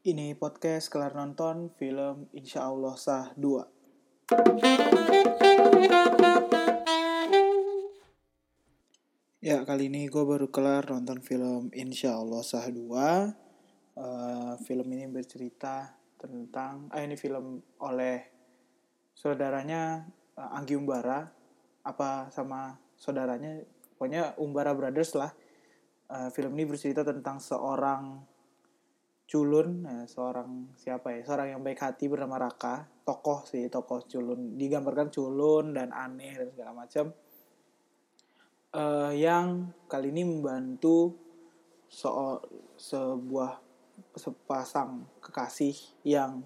Ini podcast kelar nonton film Insya Allah Sah 2. Ya, kali ini gue baru kelar nonton film Insya Allah Sah 2. Uh, film ini bercerita tentang, ah ini film oleh saudaranya uh, Anggi Umbara, apa sama saudaranya, pokoknya Umbara Brothers lah. Uh, film ini bercerita tentang seorang culun, uh, seorang siapa ya, seorang yang baik hati bernama Raka, tokoh sih, tokoh culun, digambarkan culun dan aneh dan segala macam. Uh, yang kali ini membantu so sebuah sepasang kekasih yang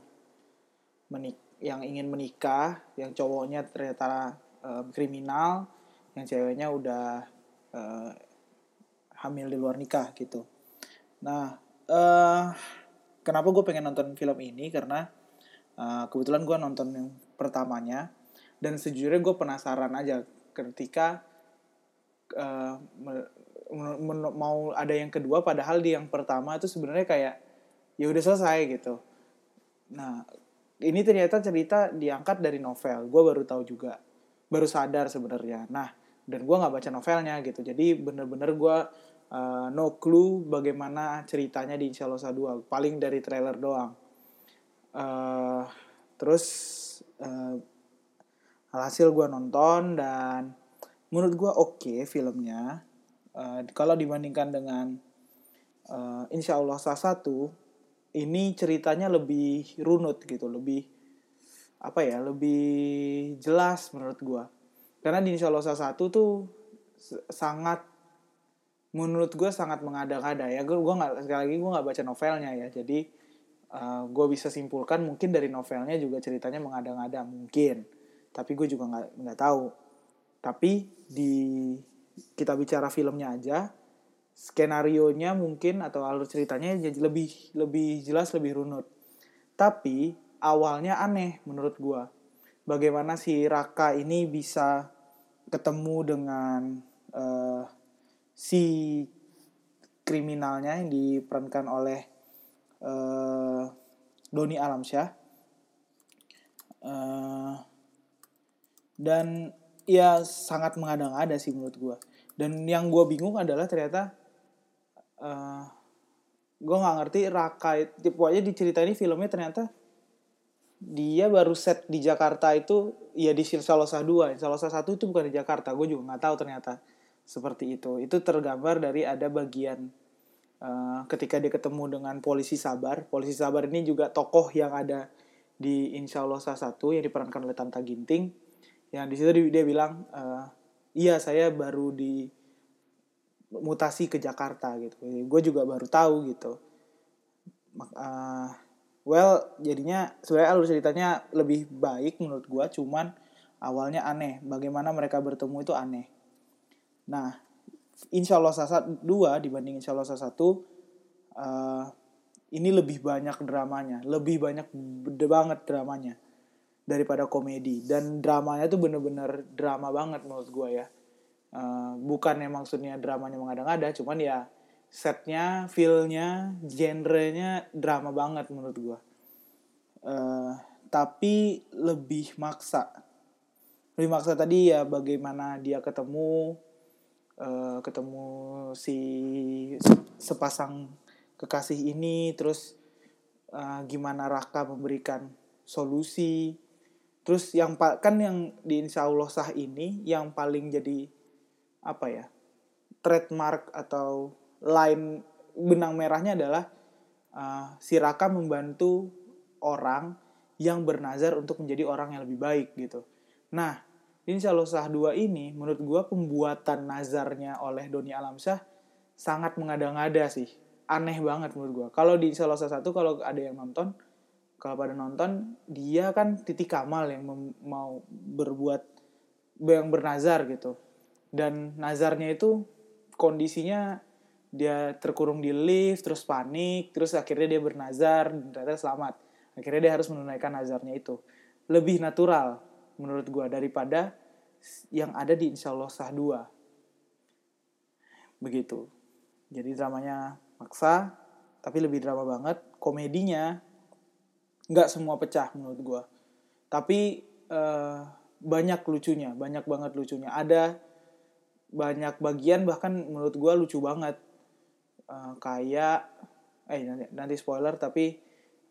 menik yang ingin menikah, yang cowoknya ternyata uh, kriminal, yang ceweknya udah uh, hamil di luar nikah gitu. Nah, uh, kenapa gue pengen nonton film ini? Karena uh, kebetulan gue nonton yang pertamanya dan sejujurnya gue penasaran aja ketika uh, mau ada yang kedua padahal di yang pertama itu sebenarnya kayak ya udah selesai gitu. Nah ini ternyata cerita diangkat dari novel. Gue baru tahu juga baru sadar sebenarnya. Nah dan gue nggak baca novelnya gitu. Jadi bener-bener gue uh, no clue bagaimana ceritanya di Insya Allah 2 paling dari trailer doang. Uh, terus uh, alhasil gue nonton dan menurut gue oke okay filmnya. Uh, kalau dibandingkan dengan uh, Insya Allah salah satu ini ceritanya lebih runut gitu lebih apa ya lebih jelas menurut gue karena di Insya Allah salah satu tuh sangat menurut gue sangat mengada-ngada ya gue gue nggak sekali lagi gue nggak baca novelnya ya jadi uh, gue bisa simpulkan mungkin dari novelnya juga ceritanya mengada-ngada mungkin tapi gue juga nggak nggak tahu tapi di kita bicara filmnya aja, skenario nya mungkin atau alur ceritanya jadi lebih lebih jelas, lebih runut. Tapi awalnya aneh menurut gua. Bagaimana si Raka ini bisa ketemu dengan uh, si kriminalnya yang diperankan oleh uh, Doni Alamsyah. Uh, dan ya sangat mengada-ngada sih menurut gue dan yang gue bingung adalah ternyata uh, eh, gue nggak ngerti Raka tipe aja ini filmnya ternyata dia baru set di Jakarta itu ya di Salosa 2 Salosa 1 itu bukan di Jakarta gue juga nggak tahu ternyata seperti itu. Itu tergambar dari ada bagian uh, ketika dia ketemu dengan polisi sabar. Polisi sabar ini juga tokoh yang ada di Insya Allah 1 yang diperankan oleh Tanta Ginting. Yang di situ dia bilang uh, iya saya baru di mutasi ke Jakarta gitu. Gue juga baru tahu gitu. Uh, well jadinya sebenarnya alur ceritanya lebih baik menurut gue cuman awalnya aneh. Bagaimana mereka bertemu itu aneh nah Insya Allah Sasa dua dibanding Insya Allah Sasa satu uh, ini lebih banyak dramanya lebih banyak banget dramanya daripada komedi. Dan dramanya tuh bener-bener drama banget menurut gue ya. Uh, bukan yang maksudnya dramanya mengada-ngada cuman ya setnya feelnya genrenya drama banget menurut gue uh, tapi lebih maksa. Lebih maksa tadi ya bagaimana dia ketemu uh, ketemu si sepasang kekasih ini terus uh, gimana Raka memberikan solusi Terus yang kan yang di Insya Allah sah ini yang paling jadi apa ya trademark atau line benang merahnya adalah uh, si Raka membantu orang yang bernazar untuk menjadi orang yang lebih baik gitu. Nah, Insya Allah sah 2 ini menurut gue pembuatan nazarnya oleh Doni Alamsyah sangat mengada-ngada sih. Aneh banget menurut gue. Kalau di Insya Allah sah 1 kalau ada yang nonton kalau pada nonton dia kan titik kamal yang mau berbuat yang bernazar gitu dan nazarnya itu kondisinya dia terkurung di lift terus panik terus akhirnya dia bernazar ternyata selamat akhirnya dia harus menunaikan nazarnya itu lebih natural menurut gue daripada yang ada di Insya Allah Sah 2 begitu. Jadi dramanya maksa tapi lebih drama banget komedinya nggak semua pecah menurut gue tapi uh, banyak lucunya banyak banget lucunya. Ada banyak bagian bahkan menurut gue lucu banget. Uh, kayak eh nanti, nanti spoiler tapi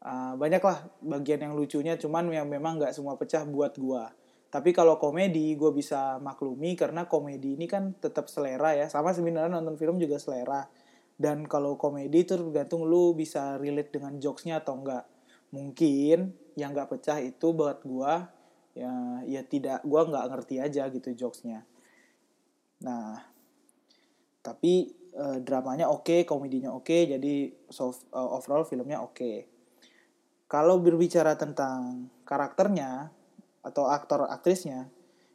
uh, banyak lah bagian yang lucunya cuman yang memang nggak semua pecah buat gue tapi kalau komedi gue bisa maklumi karena komedi ini kan tetap selera ya. Sama sebenarnya nonton film juga selera. Dan kalau komedi itu tergantung lu bisa relate dengan jokesnya atau enggak mungkin yang nggak pecah itu buat gue ya ya tidak gue nggak ngerti aja gitu jokesnya. Nah tapi uh, dramanya oke okay, komedinya oke okay, jadi soft, uh, overall filmnya oke. okay. Kalau berbicara tentang karakternya atau aktor aktrisnya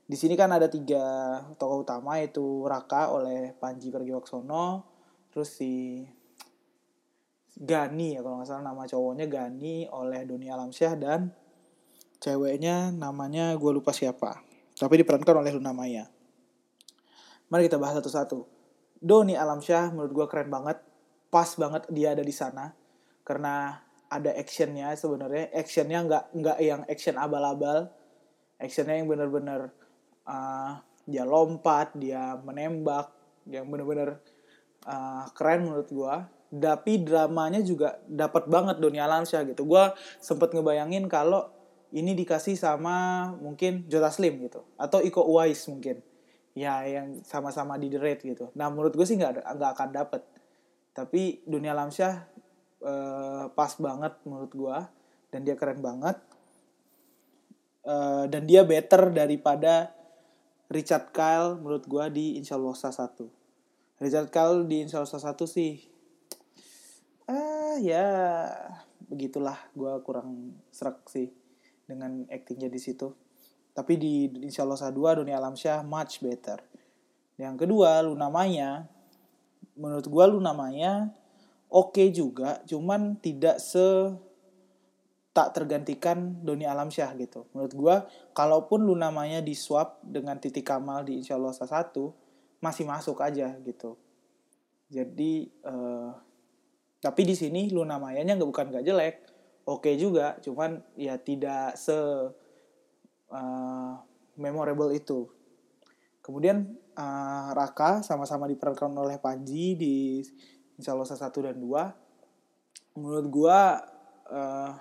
di sini kan ada tiga tokoh utama yaitu Raka oleh Panji Pragiwaksono terus si Gani ya kalau nggak salah nama cowoknya Gani oleh Doni Alamsyah dan ceweknya namanya gue lupa siapa tapi diperankan oleh Luna Maya. Mari kita bahas satu-satu. Doni Alamsyah menurut gue keren banget pas banget dia ada di sana karena ada actionnya sebenarnya. Actionnya nggak nggak yang action abal-abal. Actionnya yang bener-bener uh, dia lompat dia menembak yang bener-bener uh, keren menurut gue tapi dramanya juga dapat banget Doni Alamsyah gitu. Gue sempet ngebayangin kalau ini dikasih sama mungkin Jota Slim gitu. Atau Iko Uwais mungkin. Ya yang sama-sama di The Raid gitu. Nah menurut gue sih nggak nggak akan dapet. Tapi Doni Alamsyah uh, pas banget menurut gue dan dia keren banget. Uh, dan dia better daripada Richard Kyle menurut gue di Insya Allah satu. Richard Kyle di Insya Allah satu sih ah ya begitulah gue kurang serak sih dengan actingnya di situ. Tapi di Insya Allah dua Dunia Alamsyah much better. Yang kedua Luna Maya. Menurut gue Luna Maya oke okay juga cuman tidak se tak tergantikan Doni Alamsyah gitu. Menurut gue, kalaupun Luna Maya di swap dengan Titik Kamal di Insya Allah satu masih masuk aja gitu. Jadi uh, tapi di sini Luna Mayanya nggak bukan nggak jelek oke okay juga cuman ya tidak se uh, memorable itu kemudian uh, Raka sama-sama diperankan oleh Panji di Insya Allah satu dan dua menurut gua uh,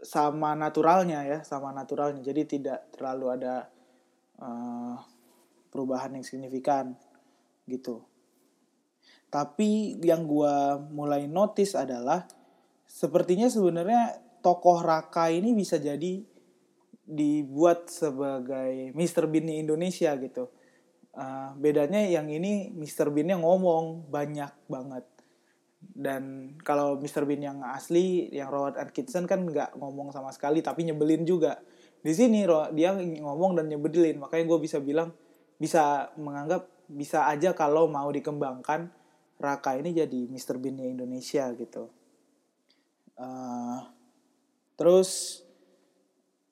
sama naturalnya ya sama naturalnya jadi tidak terlalu ada uh, perubahan yang signifikan gitu tapi yang gue mulai notice adalah sepertinya sebenarnya tokoh Raka ini bisa jadi dibuat sebagai Mr. Bean Indonesia gitu. Uh, bedanya yang ini Mr. Bean yang ngomong banyak banget. Dan kalau Mr. Bean yang asli, yang Robert Atkinson kan nggak ngomong sama sekali, tapi nyebelin juga. Di sini dia ngomong dan nyebelin, makanya gue bisa bilang, bisa menganggap bisa aja kalau mau dikembangkan Raka ini jadi Mr. Bean Indonesia gitu. Uh, terus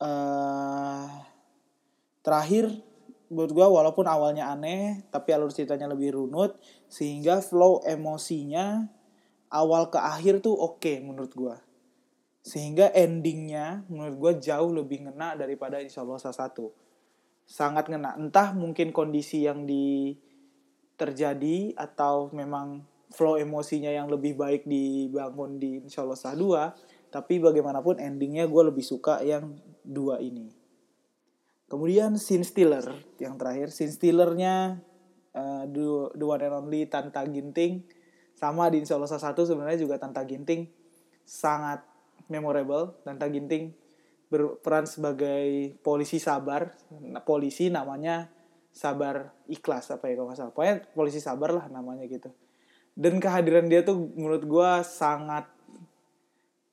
uh, terakhir buat gue walaupun awalnya aneh tapi alur ceritanya lebih runut sehingga flow emosinya awal ke akhir tuh oke okay menurut gue sehingga endingnya menurut gue jauh lebih ngena daripada Insya Allah satu. Sangat ngena. Entah mungkin kondisi yang di terjadi atau memang flow emosinya yang lebih baik dibangun di Insya Allah Sah 2 tapi bagaimanapun endingnya gue lebih suka yang dua ini kemudian scene stealer yang terakhir. Scene stealernya uh, the, the one and only Tanta Ginting. Sama di Sah 1 sebenarnya juga Tanta Ginting. Sangat memorable. Tanta Ginting berperan sebagai polisi sabar. Nah, polisi namanya sabar ikhlas apa ya kalau salah. Pokoknya polisi sabar lah namanya gitu. Dan kehadiran dia tuh menurut gue sangat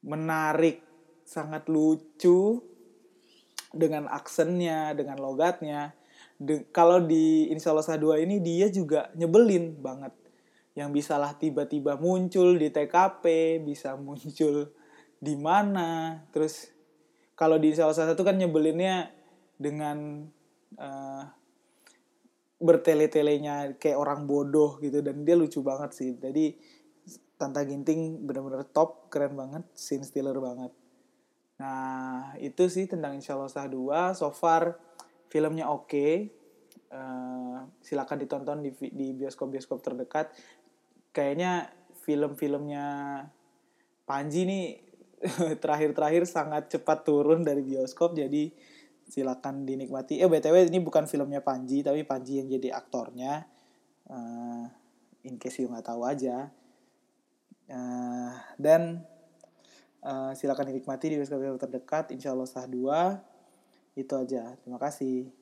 menarik sangat lucu dengan aksennya dengan logatnya. De kalau di Insya Allah 2 ini dia juga nyebelin banget. Yang bisalah tiba-tiba muncul di TKP bisa muncul di mana. Terus kalau di Insya 1 kan nyebelinnya dengan uh, bertele-telenya kayak orang bodoh gitu. Dan dia lucu banget sih. Jadi Tanta Ginting bener-bener top keren banget scene stealer banget. Nah itu sih tentang Insya Allah Sah 2 so far filmnya oke okay. uh, silakan ditonton di di bioskop-bioskop terdekat kayaknya film-filmnya Panji nih terakhir-terakhir sangat cepat turun dari bioskop jadi silakan dinikmati. Eh btw ini bukan filmnya Panji tapi Panji yang jadi aktornya. Uh, in case you nggak tahu aja. Uh, dan uh, silakan dinikmati di bioskop terdekat. Insya Allah sah dua. Itu aja. Terima kasih.